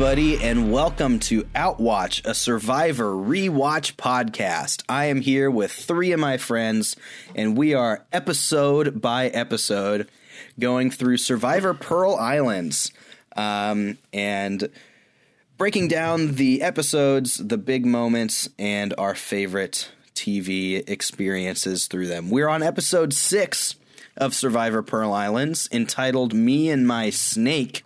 everybody, and welcome to Outwatch, a Survivor rewatch podcast. I am here with three of my friends, and we are episode by episode going through Survivor Pearl Islands um, and breaking down the episodes, the big moments, and our favorite TV experiences through them. We're on episode six of Survivor Pearl Islands entitled Me and My Snake.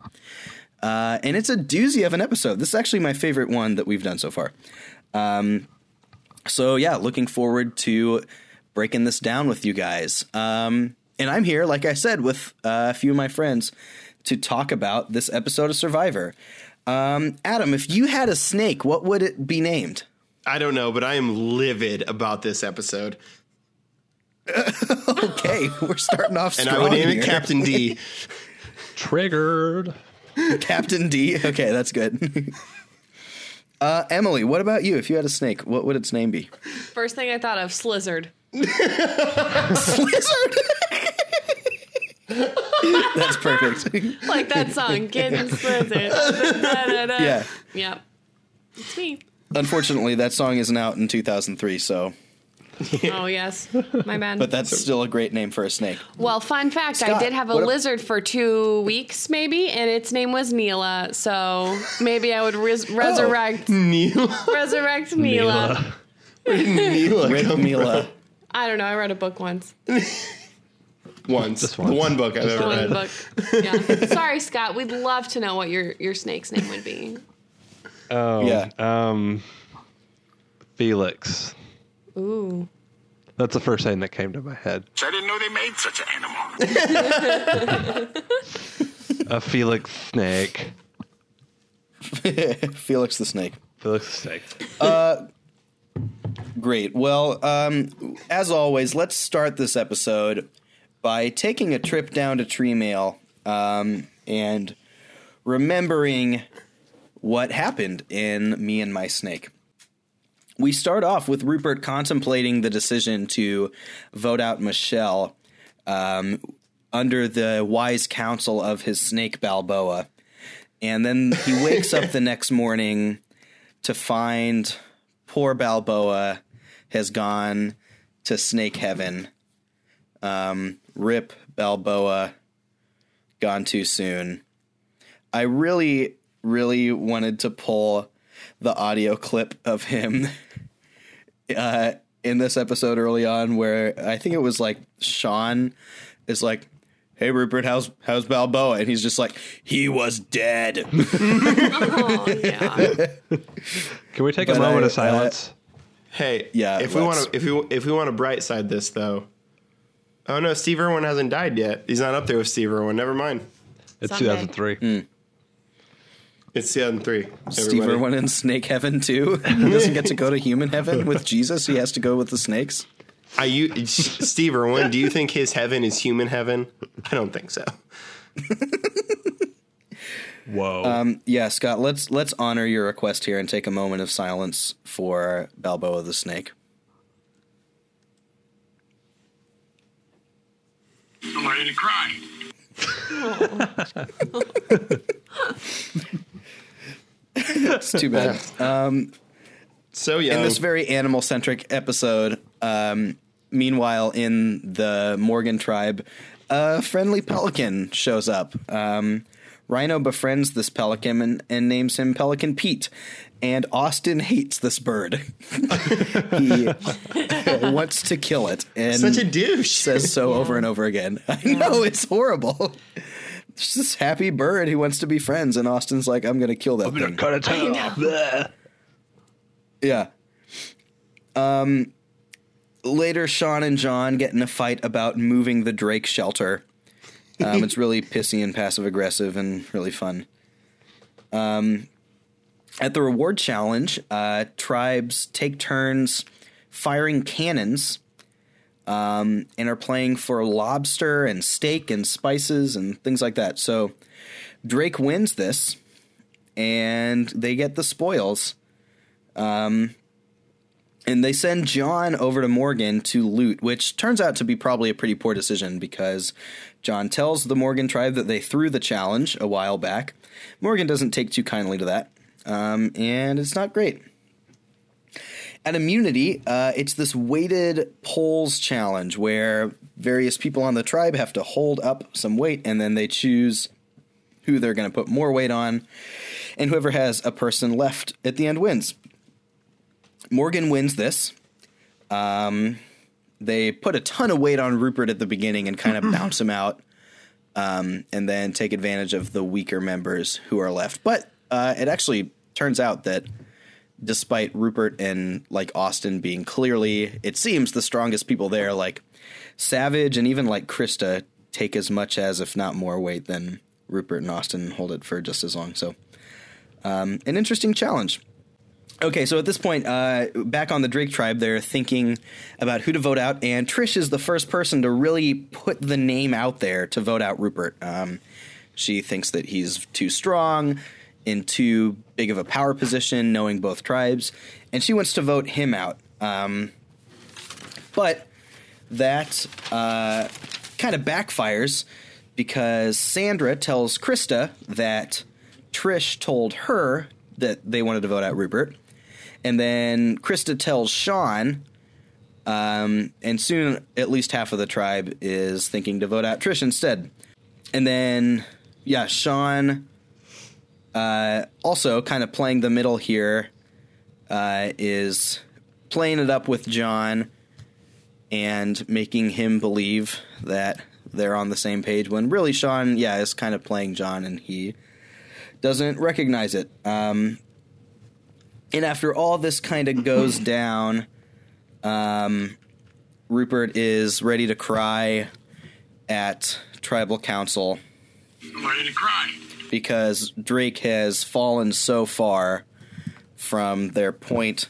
Uh, and it's a doozy of an episode. This is actually my favorite one that we've done so far. Um, so yeah, looking forward to breaking this down with you guys. Um, and I'm here, like I said, with uh, a few of my friends to talk about this episode of Survivor. Um, Adam, if you had a snake, what would it be named? I don't know, but I am livid about this episode. okay, we're starting off and. I would name here. it Captain D. Triggered. Captain D. Okay, that's good. uh, Emily, what about you? If you had a snake, what would its name be? First thing I thought of, Slizzard. Slizzard. that's perfect. Like that song, Getting Slizzard. Da-da-da. yeah. Yep. It's me. Unfortunately, that song isn't out in 2003, so Oh, yes. My bad. but that's still a great name for a snake. well, fun fact I did have a what a- lizard for two weeks, maybe, and its name was Neela. So maybe I would res- resurrect Neil. resurrect Neela. Neil. Rip Mila. I don't know. I read a book once. Once. Just The one book I've ever One read. book. Yeah. Sorry, Scott. We'd love to know what your, your snake's name would be. Oh, Yeah. Um, Felix. Ooh. That's the first thing that came to my head. I didn't know they made such an animal. A Felix snake. Felix the snake. Felix the snake. Uh, Great. Well, um, as always, let's start this episode by taking a trip down to Tree Mail um, and remembering what happened in Me and My Snake. We start off with Rupert contemplating the decision to vote out Michelle um, under the wise counsel of his snake Balboa. And then he wakes up the next morning to find poor Balboa has gone to snake heaven. Um, rip Balboa, gone too soon. I really, really wanted to pull the audio clip of him uh, in this episode early on, where I think it was like Sean is like, "Hey Rupert, how's how's Balboa?" And he's just like, "He was dead." Oh, yeah. Can we take But a moment I, of silence? Hey, Yeah, If we let's- want to, if we if we want to bright side this though, oh no, Steve Irwin hasn't died yet. He's not up there with Steve Irwin. Never mind. it's someday. 2003. It's 2003. Steve everybody. Irwin in Snake Heaven too. He doesn't get to go to human heaven with Jesus. He has to go with the snakes. Are you Steve Irwin? Do you think his heaven is human heaven? I don't think so. Whoa. Um, yeah, Scott. Let's let's honor your request here and take a moment of silence for Balboa the snake. I'm ready to cry. It's too bad. So young. in this very animal centric episode, um, meanwhile, in the Morgan tribe, a friendly pelican shows up. Um, Ryno befriends this pelican and, and names him Pelican Pete. And Osten hates this bird. he wants to kill it. And Such a douche. says so over and over again. I know it's horrible. It's this happy bird. He wants to be friends, and Osten's like, "I'm going to kill that thing." Cut it off. Bleh. Yeah. Um. Later, Sean and John get in a fight about moving the Drake shelter. Um, it's really pissy and passive aggressive and really fun. Um, at the reward challenge, uh, tribes take turns firing cannons um, and are playing for lobster and steak and spices and things like that. So Drake wins this, and they get the spoils. Um, and they send John over to Morgan to loot, which turns out to be probably a pretty poor decision because John tells the Morgan tribe that they threw the challenge a while back. Morgan doesn't take too kindly to that, um, and it's not great. At Immunity, uh, it's this weighted poles challenge where various people on the tribe have to hold up some weight and then they choose who they're going to put more weight on, and whoever has a person left at the end wins. Morgan wins this. Um, they put a ton of weight on Rupert at the beginning and kind of bounce him out, um, and then take advantage of the weaker members who are left. But uh, it actually turns out that despite Rupert and like Osten being clearly, it seems the strongest people there, like Savage and even like Christa take as much as, if not more, weight than Rupert and Osten hold it for just as long. So, um, an interesting challenge. Okay, so at this point, uh, back on the Drake tribe, they're thinking about who to vote out, and Trish is the first person to really put the name out there to vote out Rupert. Um, she thinks that he's too strong, in too big of a power position, knowing both tribes, and she wants to vote him out. Um, but that uh, kind of backfires because Sandra tells Christa that Trish told her that they wanted to vote out Rupert. And then Christa tells Sean, um, and soon at least half of the tribe is thinking to vote out Trish instead. And then, yeah, Sean uh, also kind of playing the middle here uh, is playing it up with John and making him believe that they're on the same page when really Sean, yeah, is kind of playing John and he doesn't recognize it. Um, and after all this kind of goes down, um, Rupert is ready to cry at tribal council I'm ready to cry. Because Drake has fallen so far from their point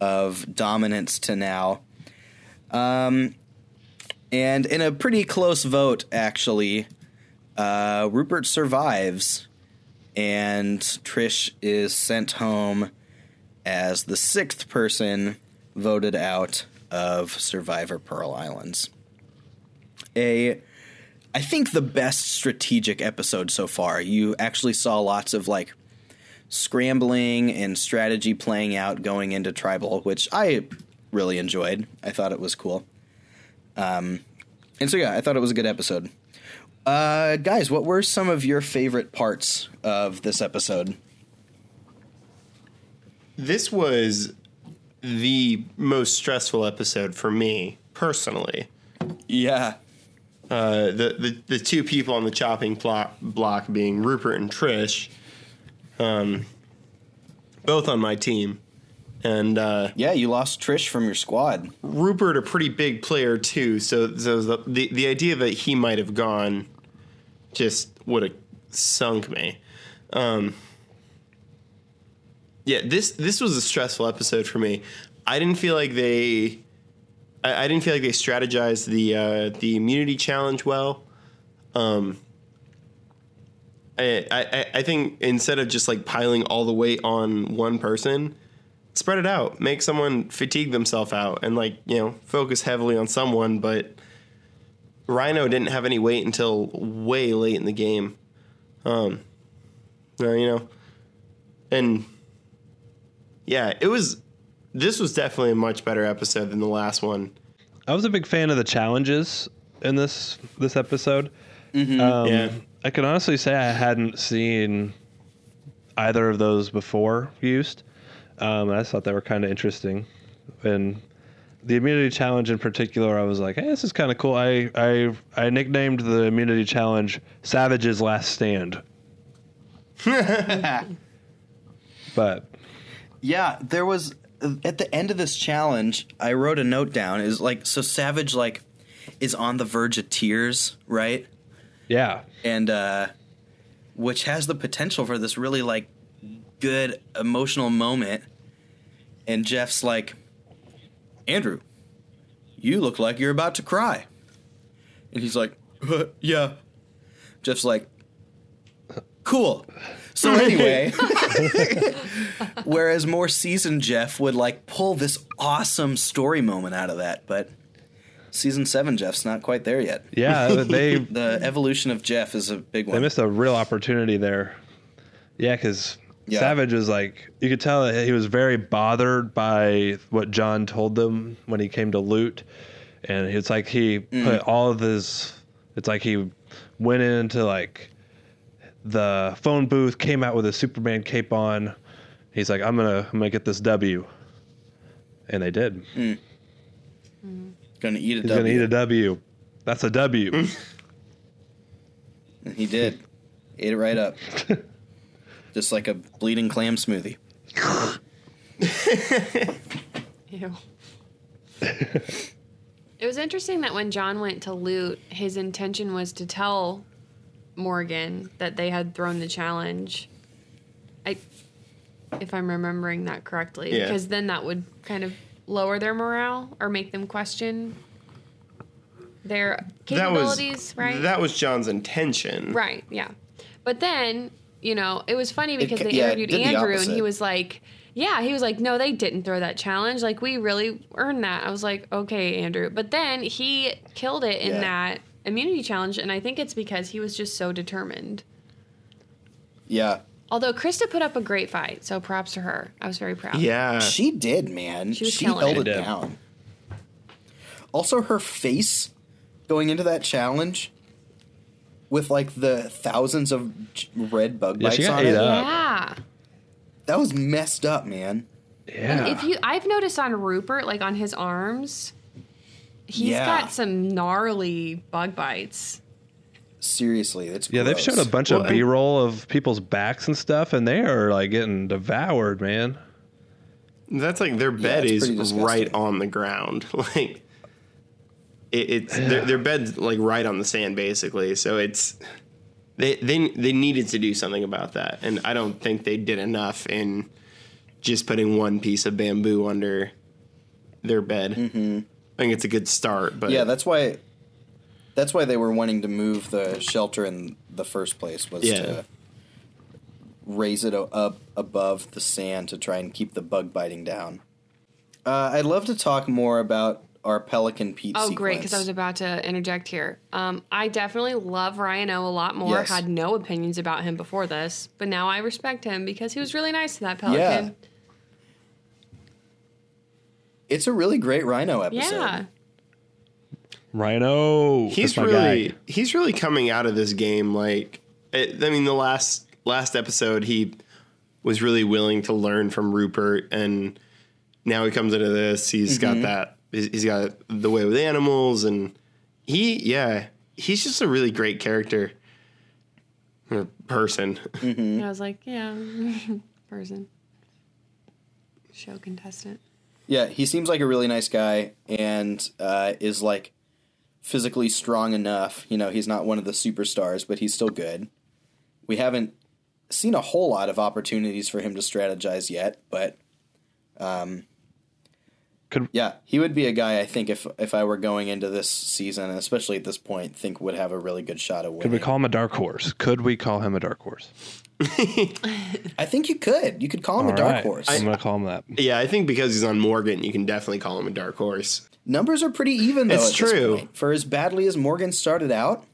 of dominance to now. Um, and in a pretty close vote, actually, uh, Rupert survives, and Trish is sent home as the sixth person voted out of Survivor Pearl Islands. A I think the best strategic episode so far. You actually saw lots of like scrambling and strategy playing out going into tribal, which I really enjoyed. I thought it was cool. Um, and so yeah, I thought it was a good episode. Uh, guys, what were some of your favorite parts of this episode? This was the most stressful episode for me personally. Yeah, Uh, the, the the two people on the chopping block, block being Rupert and Trish, um, both on my team, and uh, yeah, you lost Trish from your squad. Rupert a pretty big player too. So so the the, the idea that he might have gone just would have sunk me. Um, yeah, this this was a stressful episode for me. I didn't feel like they. I, I didn't feel like they strategized the uh, the immunity challenge well. Um, I, I I think instead of just like piling all the weight on one person, spread it out. Make someone fatigue themselves out and like you know focus heavily on someone. But Ryno didn't have any weight until way late in the game. Um, you know, and yeah, it was. This was definitely a much better episode than the last one. I was a big fan of the challenges in this this episode. Um, Yeah. I can honestly say I hadn't seen either of those before used. Um, I just thought they were kind of interesting, and the immunity challenge in particular, I was like, "Hey, this is kind of cool." I I I nicknamed the immunity challenge "Savage's Last Stand," but Yeah, there was at the end of this challenge, I wrote a note down. Is like so Savage like is on the verge of tears, right? yeah, And uh which has the potential for this really like good emotional moment. And Jeff's like, "Andrew, you look like you're about to cry." And he's like, "Uh, "Yeah." Jeff's like, Cool. So anyway, whereas more seasoned Jeff would like pull this awesome story moment out of that, but season seven Jeff's not quite there yet. Yeah, they The evolution of Jeff is a big one. they missed a real opportunity there. Yeah, because Yeah. Savage was like, you could tell that he was very bothered by what John told them when he came to loot, and it's like he Mm. put all of his. It's like he went into like the phone booth, came out with a Superman cape on. He's like, I'm gonna, I'm gonna get this W, and they did. Hmm. Gonna eat a He's W. gonna eat a W. That's a W. And he did. Ate it right up. Just like a bleeding clam smoothie. Ew. it was interesting that when John went to loot, his intention was to tell Morgan that they had thrown the challenge. I, if I'm remembering that correctly, Yeah. because then that would kind of lower their morale or make them question their That was capabilities, right? That was John's intention. Right, yeah. But then, you know, it was funny because ca- they yeah, interviewed did the Andrew and he was like, yeah, he was like, no, they didn't throw that challenge. Like, we really earned that. I was like, okay, Andrew. But then he killed it in Yeah. that immunity challenge. And I think it's because he was just so determined. Yeah. Although Christa put up a great fight. So props to her. I was very proud. Yeah. She did, man. She She, was killing held it. it down. Also, her face going into that challenge with like the thousands of red bug Yeah, bites she got on it. up. Yeah. That was messed up, man. Yeah. If you, I've noticed on Rupert, like on his arms, he's Yeah. got some gnarly bug bites. Seriously, it's Yeah, they've shown a bunch Well, of and- B roll of people's backs and stuff, and they are like getting devoured, man. That's like their bed it's is right on the ground. Like it, it's their, their bed's like right on the sand basically. So it's they they they needed to do something about that, and I don't think they did enough in just putting one piece of bamboo under their bed. Mm-hmm. I think it's a good start, but Yeah, that's why. That's why they were wanting to move the shelter in the first place was Yeah. to raise it up above the sand to try and keep the bug biting down. Uh, I'd love to talk more about our Pelican Pete. Oh, sequence. great! Because I was about to interject here. Um, I definitely love Ryno a lot more. Yes. Had no opinions about him before this, but now I respect him because he was really nice to that pelican. It's a really great Ryno episode. Yeah, Ryno. he's really guy. he's really coming out of this game like it, I mean the last last episode he was really willing to learn from Rupert and now he comes into this he's Mm-hmm. got that he's he's got the way with animals and he yeah he's just a really great character or person Mm-hmm. I was like, yeah, person, show contestant. Yeah, he seems like a really nice guy and uh, is like physically strong enough. You know, he's not one of the superstars, but he's still good. We haven't seen a whole lot of opportunities for him to strategize yet, but um, Could- yeah, he would be a guy I think if if I were going into this season, especially at this point, think would have a really good shot of winning. Could we call him a dark horse? Could we call him a dark horse? I think you could. You could call him a dark right. horse. I'm gonna call him that. yeah I think because he's on Morgan you can definitely call him a dark horse Numbers are pretty even though. It's at this true. point. For as badly as Morgan started out,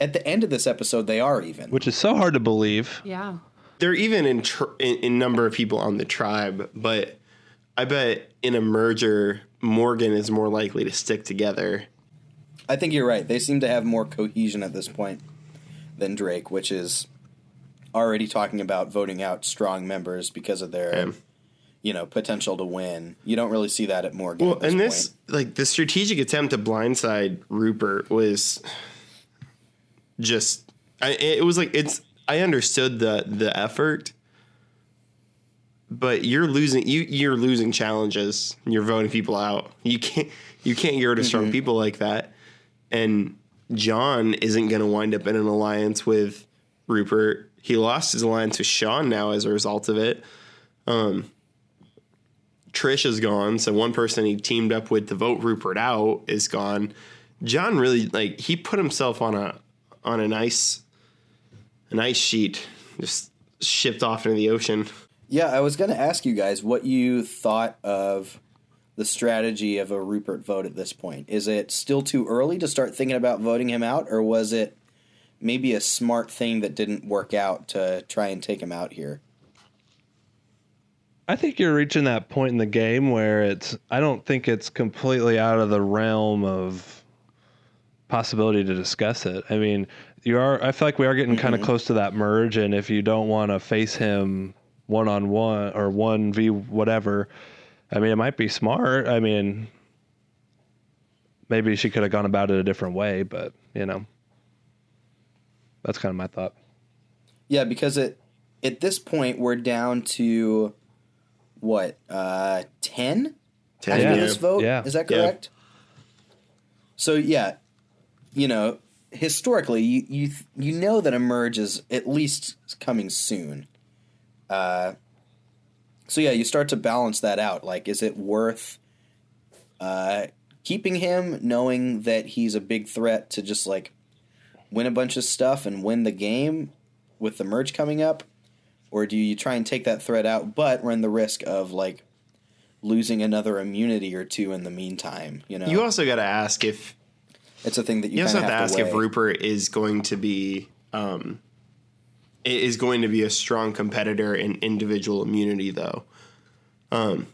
at the end of this episode, they are even. Which is so hard to believe. Yeah, they're even in, tr- in in number of people on the tribe, but I bet in a merger, Morgan is more likely to stick together. I think you're right. They seem to have more cohesion at this point than Drake, which is already talking about voting out strong members because of their, Yeah. you know, potential to win. You don't really see that at Morgan. Well, at this and this point. like the strategic attempt to blindside Rupert was just I, it was like it's I understood the the effort, but you're losing you you're losing challenges. You're voting people out. You can't you can't get rid of strong people like that. And John isn't going to wind up in an alliance with Rupert. He lost his alliance with Sean now as a result of it. Um, Trish is gone, so one person he teamed up with to vote Rupert out is gone. John really like he put himself on a on a nice an ice sheet just shipped off into the ocean. Yeah, I was going to ask you guys what you thought of the strategy of a Rupert vote at this point. Is it still too early to start thinking about voting him out, or was it maybe a smart thing that didn't work out to try and take him out here? I think you're reaching that point in the game where it's. I don't think it's completely out of the realm of possibility to discuss it. I mean, you are. I feel like we are getting kind of mm-hmm. close to that merge, and if you don't want to face him one on one or one v whatever, I mean, it might be smart. I mean, maybe she could have gone about it a different way, but you know, that's kind of my thought. Yeah, because it at this point we're down to what uh, ten Ten, after Yeah. this vote. Yeah. Is that Yeah. correct? So yeah, you know, historically, you you you know that emerge is at least coming soon. Uh, so yeah, you start to balance that out. Like, is it worth uh, keeping him, knowing that he's a big threat to just like win a bunch of stuff and win the game with the merge coming up, or do you try and take that threat out, but run the risk of like losing another immunity or two in the meantime? You know, You also got to ask if it's a thing that you, you also kinda have to ask if. Rupert is going to be um, is going to be a strong competitor in individual immunity, though. Um,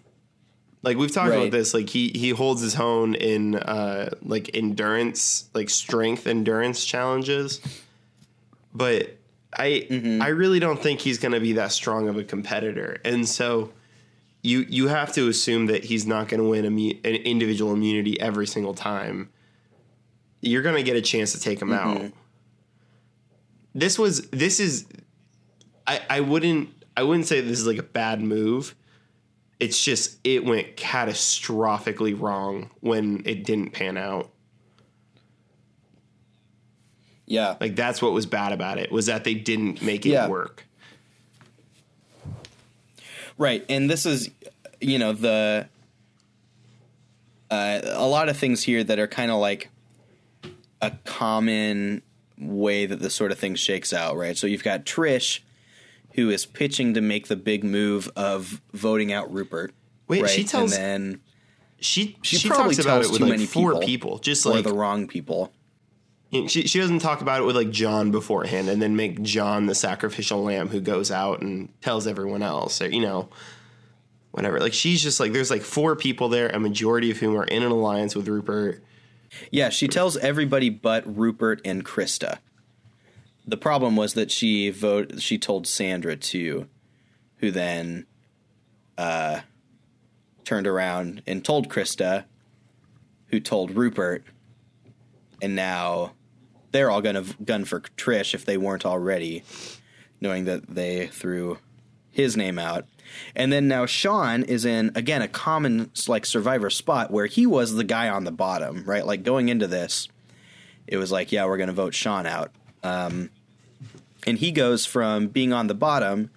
like we've talked Right. about this, like he he holds his own in uh, like endurance, like strength endurance challenges, but I Mm-hmm. I really don't think he's going to be that strong of a competitor, and so. You, you have to assume that he's not going to win immu- an individual immunity every single time you're going to get a chance to take him Mm-hmm. out. This was this is I I wouldn't I wouldn't say this is like a bad move. It's just it went catastrophically wrong when it didn't pan out. yeah, Like that's what was bad about it was that they didn't make it Yeah. work. Right, and this is, you know, the uh, a lot of things here that are kind of like a common way that this sort of thing shakes out, right? So you've got Trish, who is pitching to make the big move of voting out Rupert. Wait, right? she tells- and then She she, she, probably talks about tells it with too like many four people, people, just or like the wrong people. she she doesn't talk about it with like John beforehand and then make John the sacrificial lamb who goes out and tells everyone else or you know whatever. Like she's just like there's like four people there, a majority of whom are in an alliance with Rupert. Yeah, she tells everybody but Rupert and Christa. The problem was that she vote she told Sandra too, who then uh, turned around and told Christa, who told Rupert, and now they're all gonna gun for Trish if they weren't already, knowing that they threw his name out. And then now Sean is in again a common like survivor spot where he was the guy on the bottom, right? Like going into this, it was like, yeah, we're going to vote Sean out. Um, and he goes from being on the bottom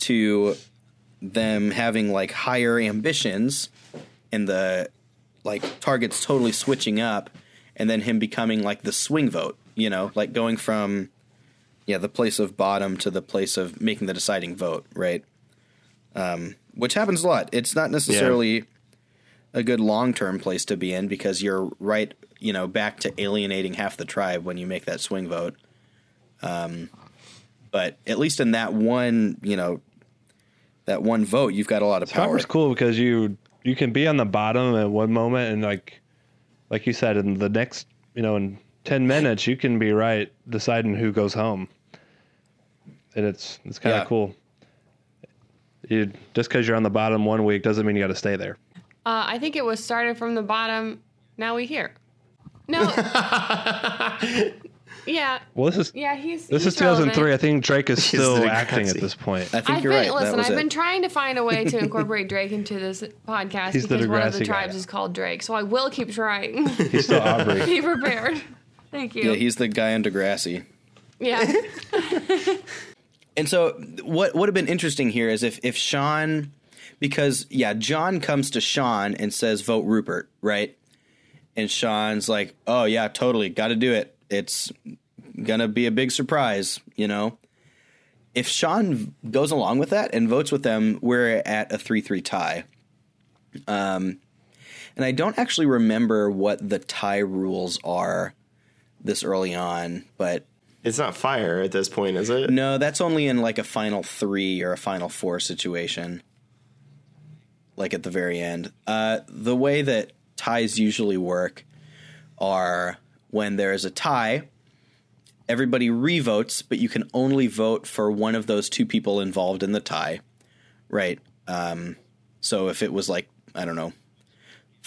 to them having like higher ambitions and the like targets totally switching up and then him becoming like the swing vote, you know, like going from yeah, the place of bottom to the place of making the deciding vote, right? Um, which happens a lot. It's not necessarily a good long term place to be in because you're right, you know, back to alienating half the tribe when you make that swing vote. Um, but at least in that one, you know, that one vote, you've got a lot of power. It's cool because you you can be on the bottom at one moment and like like you said in the next you know in 10 minutes you can be right deciding who goes home and it's it's kind of Yeah. cool you just because you're on the bottom one week doesn't mean you got to stay there Uh, I think it was started from the bottom. Now we here. No. yeah. well this is Yeah. He's. this he's is 2003 relevant. i think drake is still acting at this point I think I've you're been right. listen. that was I've it. been trying to find a way to incorporate Drake into this podcast He's the because one of the Degrassi guy. tribes is called Drake. So I will keep trying. he's still aubrey Be prepared. Thank you. yeah, he's the guy on Degrassi. yeah. And so what would have been interesting here is if if Sean because yeah, John comes to Sean and says vote Rupert, right? And Sean's like, "Oh yeah, totally, got to do it. It's going to be a big surprise, you know." if Sean goes along with that and votes with them, we're at a three-three tie. Um, and I don't actually remember what the tie rules are this early on, but It's not fire at this point, is it? no, that's only in like a final three or a final four situation. Like at the very end. Uh, the way that ties usually work are when there is a tie, everybody revotes, but you can only vote for one of those two people involved in the tie. Right. Um, so if it was like, I don't know,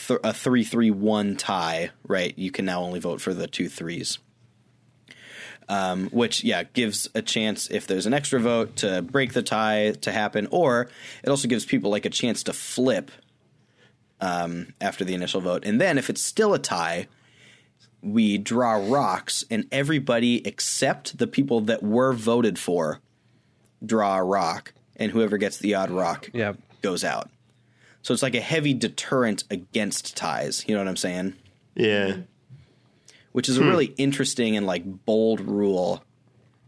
th- a 3 3 1 tie, right, you can now only vote for the two threes um, which yeah gives a chance if there's an extra vote to break the tie to happen, or it also gives people like a chance to flip um, after the initial vote, and then if it's still a tie, we draw rocks, and everybody except the people that were voted for draw a rock, and whoever gets the odd rock Yeah. goes out. So it's like a heavy deterrent against ties. You know what I'm saying? Yeah. which is a hmm. really interesting and like bold rule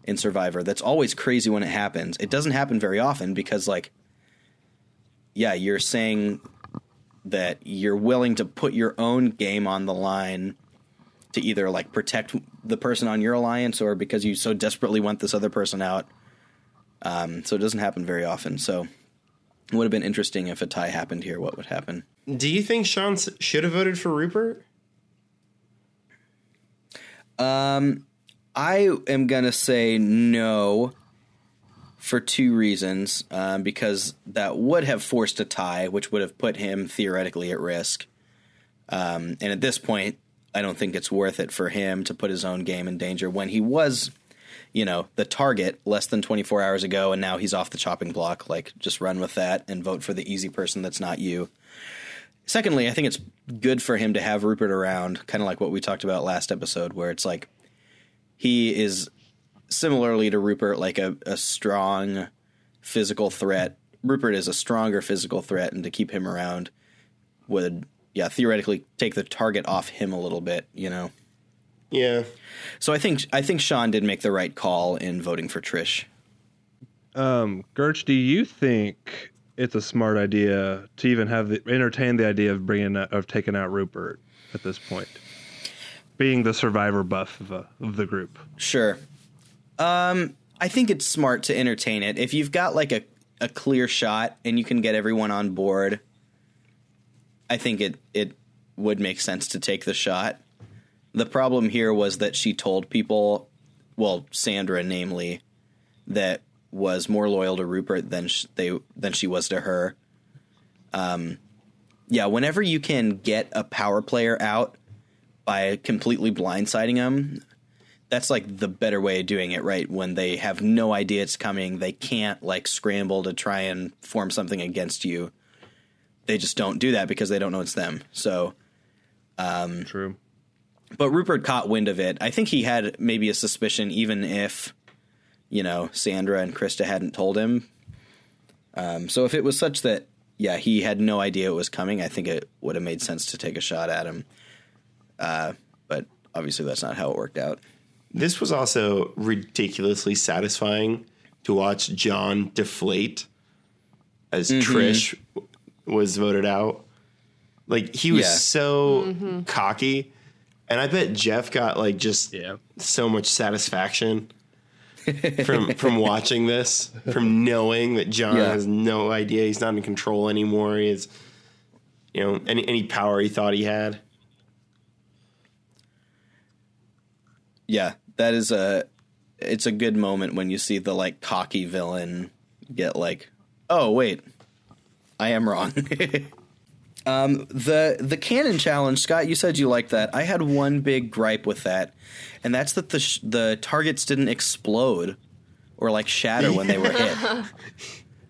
in Survivor. That's always crazy when it happens. It doesn't happen very often because like yeah, you're saying that you're willing to put your own game on the line to either like protect the person on your alliance or because you so desperately want this other person out. Um, so it doesn't happen very often. So it would have been interesting if a tie happened here. What would happen? Do you think Sean should have voted for Rupert? Um, I am gonna say no for two reasons. Um, because that would have forced a tie, which would have put him theoretically at risk. Um, and at this point, I don't think it's worth it for him to put his own game in danger when he was, you know, the target less than 24 hours ago, and now he's off the chopping block. Like, just run with that and vote for the easy person that's not you. Secondly, I think it's good for him to have Rupert around, kind of like what we talked about last episode, where it's like he is similarly to Rupert, like a, a strong physical threat. Rupert is a stronger physical threat, and to keep him around would, yeah, theoretically take the target off him a little bit, you know. Yeah. So I think I think Sean did make the right call in voting for Trish. Um, Gertch, do you think it's a smart idea to even have the, entertain the idea of bringing of taking out Rupert at this point, being the survivor buff of, uh, of the group? Sure. Um, I think it's smart to entertain it. If you've got like a, a clear shot and you can get everyone on board, I think it it would make sense to take the shot. The problem here was that she told people, well, Sandra namely, that was more loyal to Rupert than sh- they than she was to her. Um, yeah, whenever you can get a power player out by completely blindsiding them, that's like the better way of doing it, right? When they have no idea it's coming, they can't like scramble to try and form something against you. They just don't do that because they don't know it's them. So, um, True. but Rupert caught wind of it. I think he had maybe a suspicion, even if you know Sandra and Christa hadn't told him. Um, so if it was such that yeah he had no idea it was coming, I think it would have made sense to take a shot at him. Uh, but obviously that's not how it worked out. This was also ridiculously satisfying to watch John deflate as Trish w- was voted out. Like he was Yeah. so mm-hmm. cocky, and I bet Jeff got like just Yeah. so much satisfaction from from watching this, from knowing that John Yeah. has no idea he's not in control anymore. He has, you know, any any power he thought he had. yeah, that is a it's a good moment when you see the like cocky villain get like, oh wait, I am wrong. um, the the cannon challenge, Scott, you said you liked that. I had one big gripe with that, and that's that the sh- the targets didn't explode or like shatter when they were hit.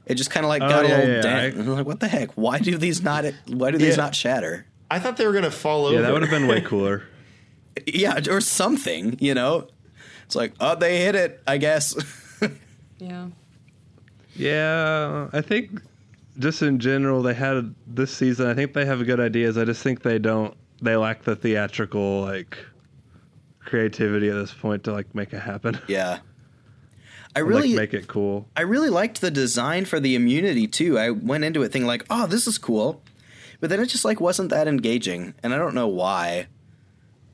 It just kind of like Oh, got a little yeah, dent. I- and I'm like, what the heck? Why do these not? Why do these Yeah. not shatter? I thought they were gonna fall over. Yeah, that would have been way cooler. Yeah, or something. You know, it's like, oh, they hit it. I guess. Yeah. Yeah, I think just in general, they had this season. I think they have good ideas. I just think they don't. They lack the theatrical like creativity at this point to like make it happen. Yeah. I and, really like, make it cool. I really liked the design for the immunity too. I went into it thinking like, "Oh, this is cool," but then it just like wasn't that engaging, and I don't know why.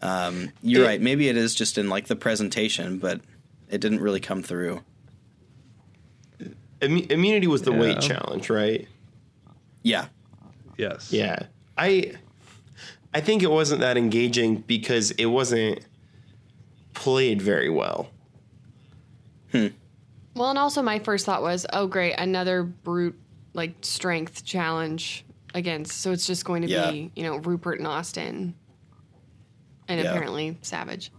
Um, you're It- right. Maybe it is just in like the presentation, but it didn't really come through. Immunity was the Yeah. weight challenge, right? Yeah, Yes. Yeah. I I think it wasn't that engaging because it wasn't played very well. Hmm. Well, and also my first thought was, oh great, another brute like strength challenge against. So it's just going to Yeah. be, you know, Rupert and Osten, and Yeah. apparently Savage,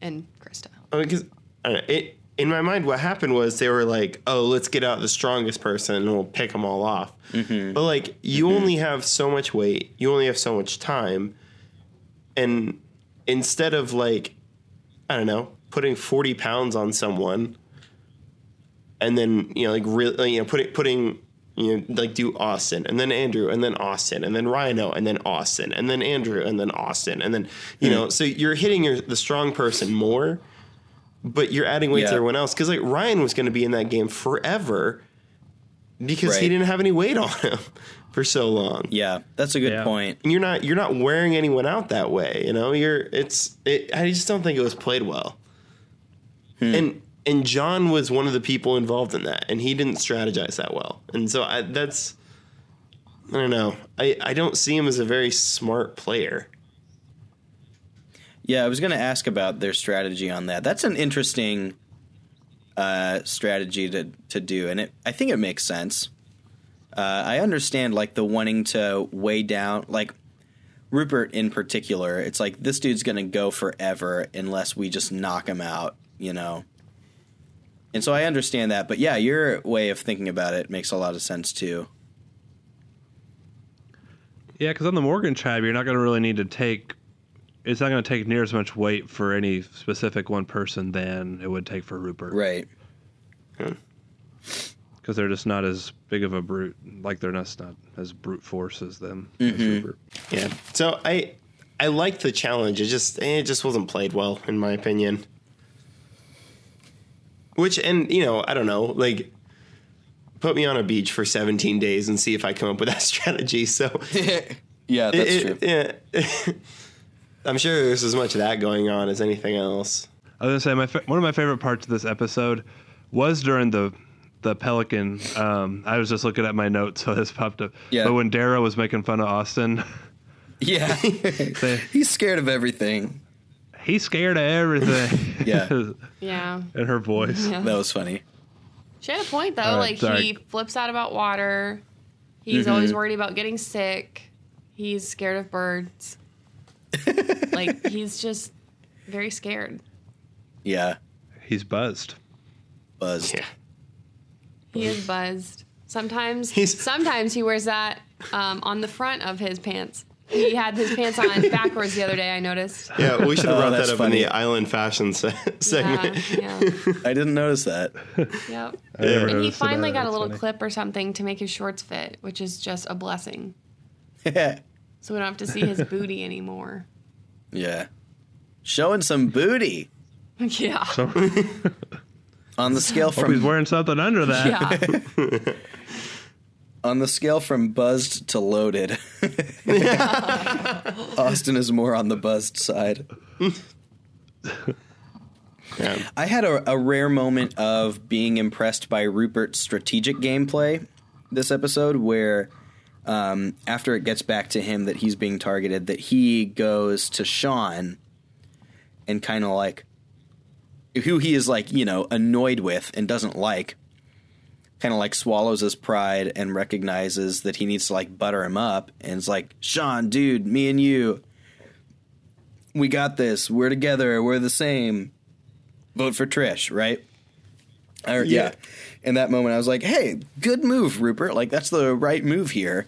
and Christa. I mean, because I know, it in my mind, what happened was they were like, "Oh, let's get out the strongest person and we'll pick them all off." Mm-hmm. But like, you mm-hmm. only have so much weight, you only have so much time, and instead of like, I don't know, putting forty pounds on someone, and then you know, like really, uh, you know, putting putting. You know, like do Osten and then Andrew and then Osten and then Ryno and then Osten and then Andrew and then Osten and then you mm. know so you're hitting your the strong person more but you're adding weight Yeah. to everyone else because like Ryan was going to be in that game forever because he didn't have any weight on him for so long. yeah, that's a good Yeah. point. And you're not you're not wearing anyone out that way. You know, you're it's it, I just don't think it was played well. Hmm. And and John was one of the people involved in that, and he didn't strategize that well. And so I, that's I don't know. I I don't see him as a very smart player. Yeah, I was going to ask about their strategy on that. That's an interesting uh, strategy to to do, and it I think it makes sense. Uh, I understand like the wanting to weigh down, like Rupert in particular. It's like this dude's going to go forever unless we just knock him out, you know. And so I understand that, but yeah, your way of thinking about it makes a lot of sense too. Yeah, because on the Morgan tribe, you're not going to really need to take. It's not going to take near as much weight for any specific one person than it would take for Rupert, Right. Because they're just not as big of a brute. Like they're not, not as brute force as them. as Rupert. Yeah. So I I liked the challenge. It just eh, it just wasn't played well in my opinion. Which and you know I don't know like put me on a beach for 17 days and see if I come up with that strategy. So yeah, that's it- true. it- yeah. I'm sure there's as much of that going on as anything else. I was gonna say my fa- one of my favorite parts of this episode was during the the pelican. Um, I was just looking at my notes, so this popped up. Yeah. But when Darrah was making fun of Osten, Yeah. He's scared of everything. he's scared of everything. Yeah. Yeah. in her voice. Yeah. That was funny. She had a point though. All right, like sorry. he flips out about water. He's Mm-hmm. always worried about getting sick. He's scared of birds. like he's just very scared. Yeah. He's buzzed. Buzzed. Yeah. He is buzzed. Sometimes He's- sometimes he wears that um, on the front of his pants. He had his pants on backwards the other day. I noticed. Yeah, we should have Oh, brought that's that up funny. in the island fashion se- segment. Yeah, yeah, I didn't notice that. yep. I And he finally got a little funny. clip or something to make his shorts fit, which is just a blessing. yeah. So we don't have to see his booty anymore. Yeah, showing some booty yeah. So, on the scale hope he's from wearing something under that. Yeah. on the scale from buzzed to loaded. Osten is more on the buzzed side. Yeah. I had a, a rare moment of being impressed by Rupert's strategic gameplay this episode, where um, after it gets back to him that he's being targeted, that he goes to Sean and kind of like who he is like you know annoyed with and doesn't like, kind of like swallows his pride and recognizes that he needs to like butter him up and it's like Sean, dude, me and you. We got this. We're together. We're the same vote for Trish, right? Or, yeah. Yeah. In that moment, I was like, hey, good move, Rupert. Like, that's the right move here.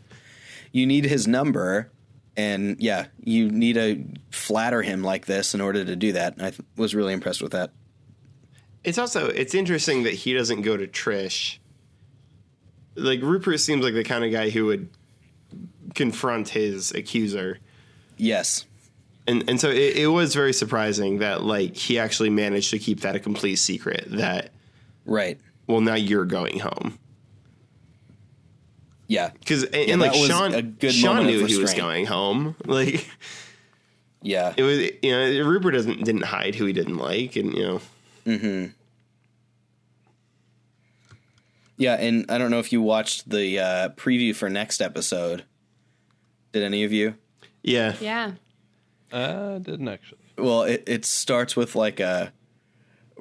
You need his number. And yeah, you need to flatter him like this in order to do that. And I th- was really impressed with that. It's also it's interesting that he doesn't go to Trish. Like Rupert seems like the kind of guy who would confront his accuser. Yes. And and so it, it was very surprising that like he actually managed to keep that a complete secret that Right. Well, now you're going home. Yeah. Because and, and, like Sean, a good Sean knew he was going home. Like Yeah. it was, you know, Rupert doesn't didn't hide who he didn't like, and you know, Hmm. Yeah, and I don't know if you watched the uh, preview for next episode. Did any of you? yeah, Yeah. Uh, didn't actually. Well, it, it starts with like a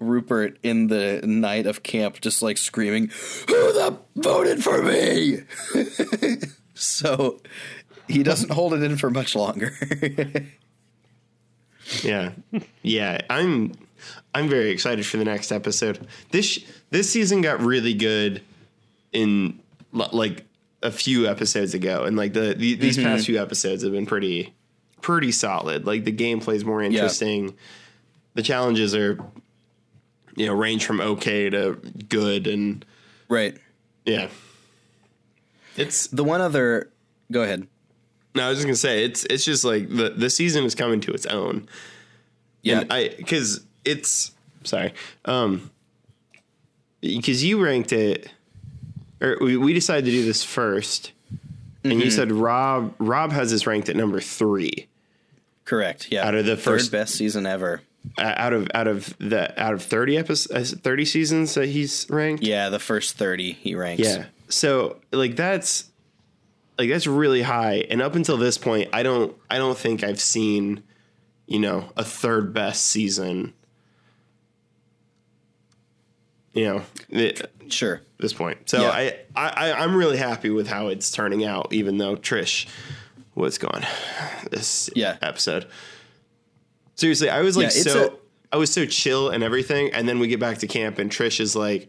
Rupert in the night of camp just like screaming, Who the voted for me? so he doesn't hold it in for much longer. yeah, yeah. I'm I'm very excited for the next episode. This this season got really good in like a few episodes ago, and like the, the these mm-hmm. past few episodes have been pretty pretty solid. Like the gameplay is more interesting. The challenges are you know range from okay to good, and right. yeah, it's The one other. Go ahead. No, I was just gonna say it's it's just like the the season is coming to its own. Yeah. And I because it's sorry, um, because you ranked it, or we, we decided to do this 1st and Mm-hmm. you said Rob Rob has this ranked at number three Correct. Yeah. Out of the third first- best season ever. Uh, out of out of the out of thirty episodes, thirty seasons that he's ranked. Yeah, the first 30 he ranks. Yeah. So like that's like that's really high. And up until this point, I don't I don't think I've seen, you know, a third best season. You know, at Sure. this point. So Yeah. I, I I'm really happy with how it's turning out, even though Trish was gone this Yeah. episode. Seriously, I was like Yeah, so a- I was so chill and everything, and then we get back to camp and Trish is like,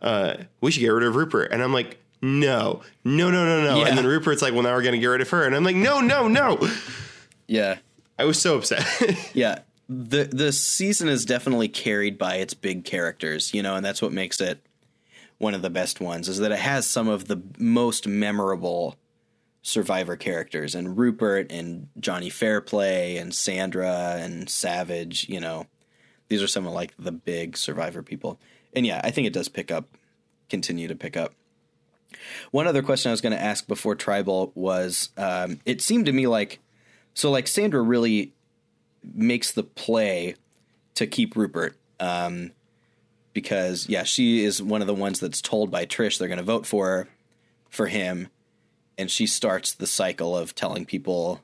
uh, we should get rid of Rupert. And I'm like, no, no, no, no, no. Yeah. And then Rupert's like, well, now we're gonna get rid of her. And I'm like, no, no, no. Yeah. I was so upset. Yeah. The the season is definitely carried by its big characters, you know, and that's what makes it one of the best ones is that it has some of the most memorable survivor characters and Rupert and Johnny Fairplay and Sandra and Savage, you know. These are some of like the big survivor people. And yeah, I think it does pick up continue to pick up. One other question I was going to ask before Tribal was um, it seemed to me like so like Sandra really makes the play to keep Rupert. Um, because yeah, she is one of the ones that's told by Trish they're going to vote for for him, and she starts the cycle of telling people,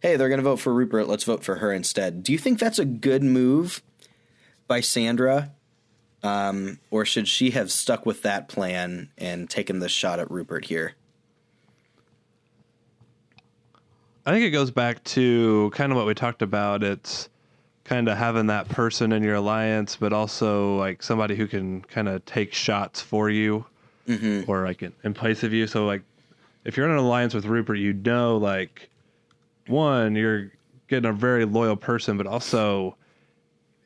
"Hey, they're going to vote for Rupert. Let's vote for her instead." Do you think that's a good move by Sandra, um, or should she have stuck with that plan and taken the shot at Rupert here? I think it goes back to kind of what we talked about. It's kind of having that person in your alliance, but also like somebody who can kind of take shots for you or like in, in place of you. So like if you're in an alliance with Rupert, you know like one, you're getting a very loyal person, but also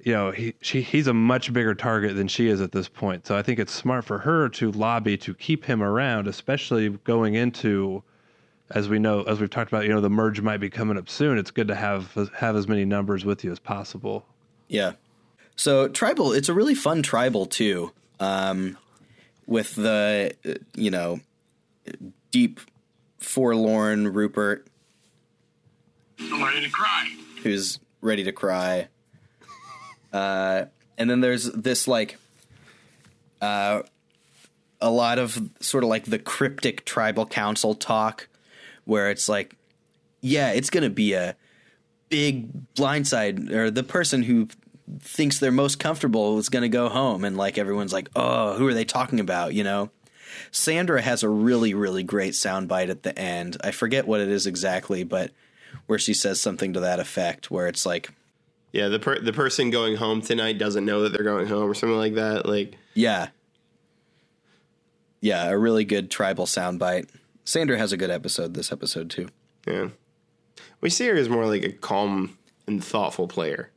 you know, he she he's a much bigger target than she is at this point. So I think it's smart for her to lobby to keep him around, especially going into as we know, as we've talked about, you know, the merge might be coming up soon. It's good to have have as many numbers with you as possible. Yeah. So tribal, it's a really fun tribal too. Um, with the you know deep, forlorn Rupert I'm ready to cry. who's ready to cry. Uh, and then there's this like uh, a lot of sort of like the cryptic tribal council talk where it's like, yeah, it's going to be a big blindside, or the person who thinks they're most comfortable is going to go home. And like everyone's like, oh, who are they talking about? You know? Sandra has a really, really great soundbite at the end. I forget what it is exactly, but where she says something to that effect, where it's like, yeah, the per- the person going home tonight doesn't know that they're going home or something like that. Like, yeah. Yeah, a really good tribal soundbite. Sandra has a good episode this episode, too. yeah, we see her as more like a calm and thoughtful player.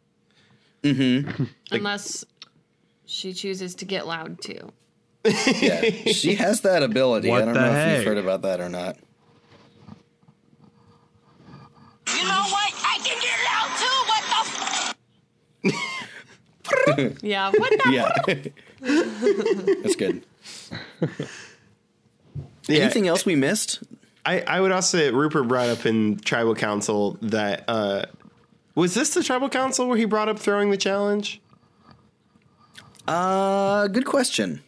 Mm-hmm. Unless she chooses to get loud too. Yeah, she has that ability. What I don't the know if heck? you've heard about that or not. You know what? I can get loud too. What the? F- Yeah. What the? Yeah. That's good. Yeah, Anything else we missed? I, I would also say Rupert brought up in tribal council that uh, was this the tribal council where he brought up throwing the challenge? Uh, good question.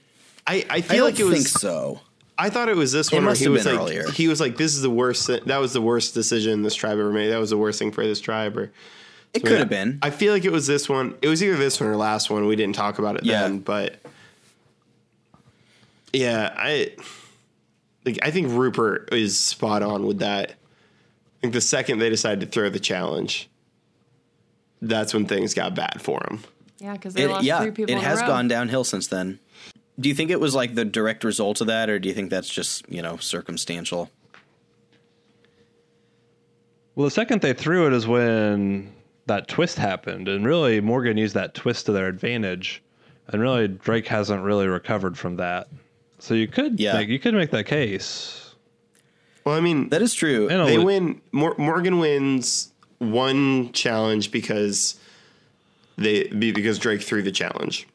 I, I I feel don't like it was. think so. I thought it was this It one where he was like earlier. he was like this is the worst. That was the worst decision this tribe ever made. That was the worst thing for this tribe. Or It So, could yeah, have been. I feel like it was this one. It was either this one or last one. We didn't talk about it Yeah. then, but yeah, I like. I think Rupert is spot on with that. I think the second they decided to throw the challenge, that's when things got bad for him. Yeah, because they It, lost yeah, three people. it in has a row. gone downhill since then. Do you think it was like the direct result of that, or do you think that's just you know circumstantial? Well, the second they threw it is when that twist happened, and really Morgan used that twist to their advantage, and really Drake hasn't really recovered from that. So you could, Yeah. make, you could make that case. Well, I mean, That is true. And a they li- win. Mor- Morgan wins one challenge because they because Drake threw the challenge.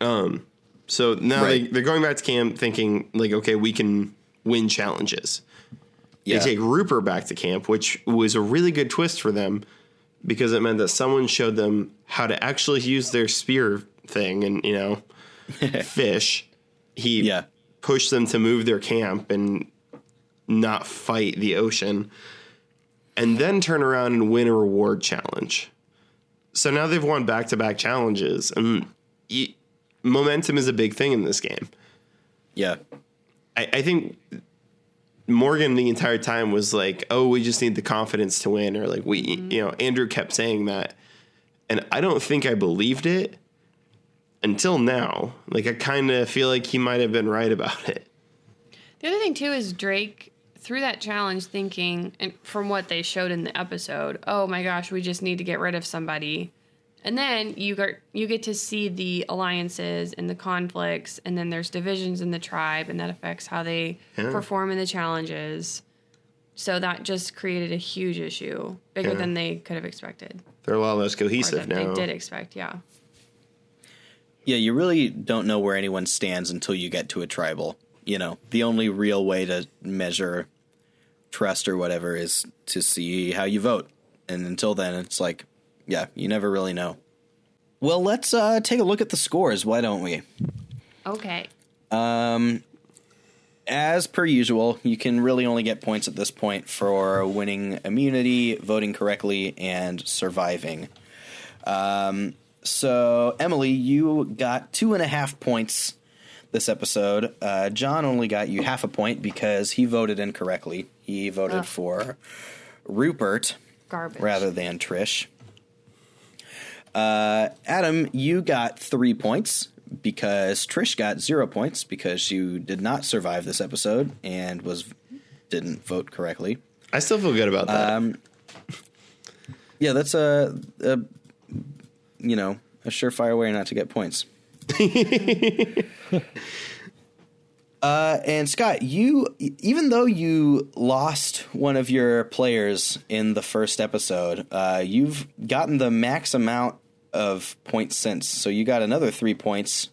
Um, so now Right. they, they're going back to camp thinking like, okay, we can win challenges. yeah. They take Rupert back to camp, which was a really good twist for them because it meant that someone showed them how to actually use their spear thing and you know fish. He Yeah. pushed them to move their camp and not fight the ocean, and then turn around and win a reward challenge. So now they've won back to back challenges, and y- momentum is a big thing in this game. yeah. I, I think Morgan the entire time was like, "Oh, we just need the confidence to win," or like we, you mm-hmm. know, Andrew kept saying that, and I don't think I believed it until now. Like I kind of feel like he might have been right about it. The other thing too is Drake threw that challenge thinking, and from what they showed in the episode, oh my gosh, we just need to get rid of somebody. And then you get you get to see the alliances and the conflicts, and then there's divisions in the tribe, and that affects how they Yeah. perform in the challenges. So that just created a huge issue, bigger Yeah. than they could have expected, They're a lot less cohesive now. they did expect. Yeah, Yeah, you really don't know where anyone stands until you get to a tribal. You know, the only real way to measure trust or whatever is to see how you vote. And until then, it's like, yeah, you never really know. Well, let's uh, take a look at the scores. Why don't we? okay. Um, As per usual, you can really only get points at this point for winning immunity, voting correctly, and surviving. Um, so, Emily, you got two and a half points this episode. Uh, John only got you half a point because he voted incorrectly. He voted Ugh. for Rupert Garbage. rather than Trish. Uh, Adam, you got three points because Trish got zero points because you did not survive this episode and was didn't vote correctly. I still feel good about that. Um, yeah, that's a, a you know a surefire way not to get points. uh, and Scott, you even though you lost one of your players in the first episode, uh, you've gotten the max amount of points since. So you got another three points.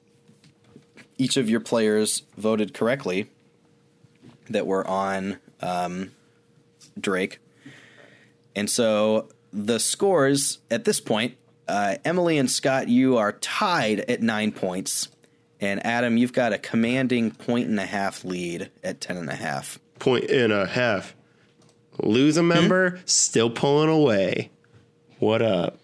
Each of your players voted correctly that were on um, Drake. And so the scores at this point, uh, Emily and Scott, you are tied at nine points. And Adam, you've got a commanding point and a half lead at ten and a half. Point and a half. Lose a member, still pulling away. What up?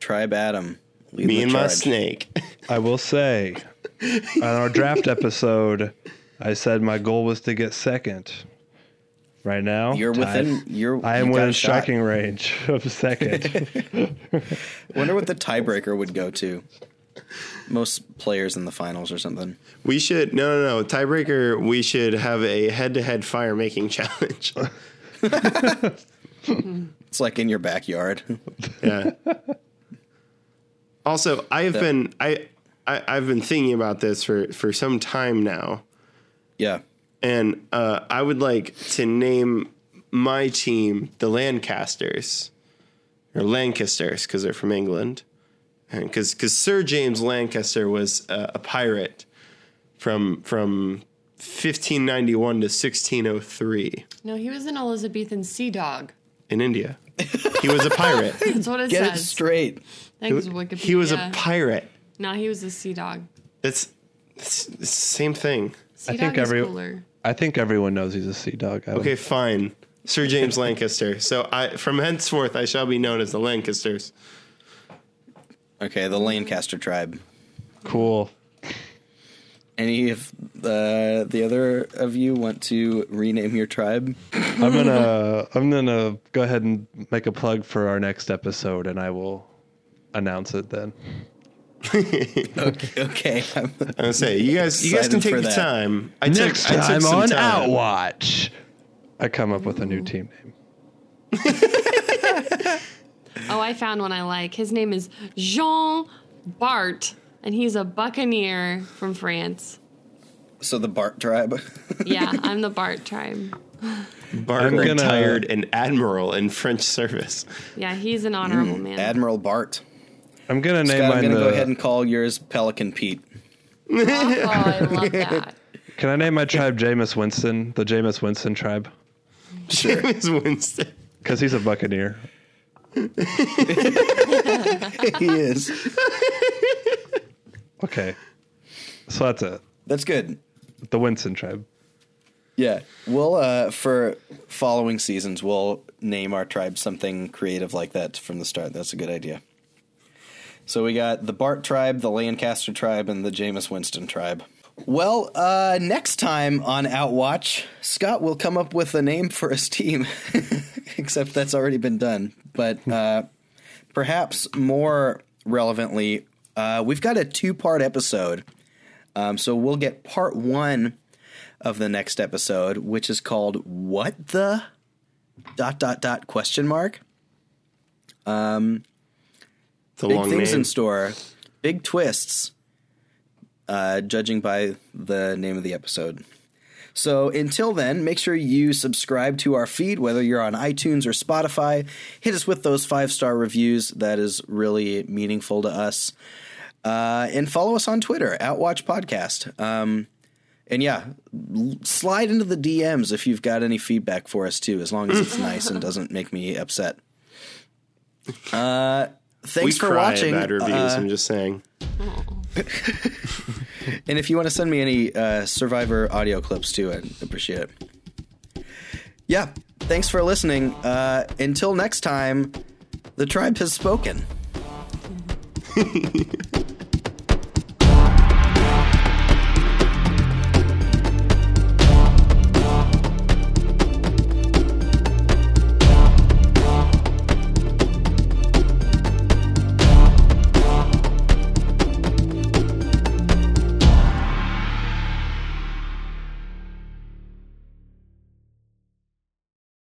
Tribe Adam. leading Me the and my snake. I will say, on our draft episode, I said my goal was to get second. Right now, You're tied- within. You're. I am you've within a shot. striking range of second. Wonder what the tiebreaker would go to. Most players in the finals or something. We should no no no tiebreaker. We should have a head to head fire making challenge. It's like in your backyard. yeah. Also, I've That- been I, I I've been thinking about this for for some time now, yeah. and uh, I would like to name my team the Lancasters or Lancasters because they're from England, because because Sir James Lancaster was uh, a pirate from from 1591 to 1603 No, he was an Elizabethan sea dog. in India. He was a pirate. That's what it Get it says. Straight. Thanks, Wikipedia. he was a pirate. No, he was a sea dog. It's, it's the same thing. Sea I dog think is every- cooler. I think everyone knows he's a sea dog. Adam. Okay, fine. Sir James Lancaster. So I from henceforth I shall be known as the Lancasters. Okay, the Lancaster tribe. cool. Any of the the other of you want to rename your tribe? I'm gonna I'm gonna go ahead and make a plug for our next episode, and I will announce it then. Okay. I'm- I'm gonna say you guys you guys can take for the that. time. I Next took, I took time some on time. Outwatch, I come up with a new team name. Oh, I found one I like. His name is Jean Bart, and he's a buccaneer from France. so the Bart tribe. Yeah, I'm the Bart tribe. Bart I'm gonna- retired an admiral in French service. Yeah, he's an honorable mm. man. Admiral Bart. I'm gonna name Scott, I'm going to the. go ahead and call yours Pelican Pete. Oh, I love that. can I name my tribe Jameis Winston, the Jameis Winston tribe? Sure. It's Winston. Because he's a buccaneer. he is. Okay, so that's it. That's good. The Winston tribe. Yeah. We'll uh for following seasons we'll name our tribe something creative like that from the start. That's a good idea. So we got the Bart tribe, the Lancaster tribe, and the Jameis Winston tribe. Well, uh next time on Outwatch, Scott will come up with a name for his team. Except that's already been done. But uh perhaps more relevantly, uh, we've got a two part episode. Um, so we'll get part one of the next episode, which is called "What the dot dot dot question mark." It's a Big things name. in store, big twists. Uh, judging by the name of the episode. So until then, make sure you subscribe to our feed, whether you're on iTunes or Spotify. Hit us with those five star reviews. That is really meaningful to us. Uh, and follow us on Twitter, at Watch Podcast. Um, and yeah, l- slide into the DMs if you've got any feedback for us too, as long as it's nice and doesn't make me upset. Uh, we thanks for cry watching. at bad reviews. Uh, I'm just saying. And if you want to send me any uh, Survivor audio clips too, I'd appreciate it. Yeah, thanks for listening. Uh, until next time, the tribe has spoken.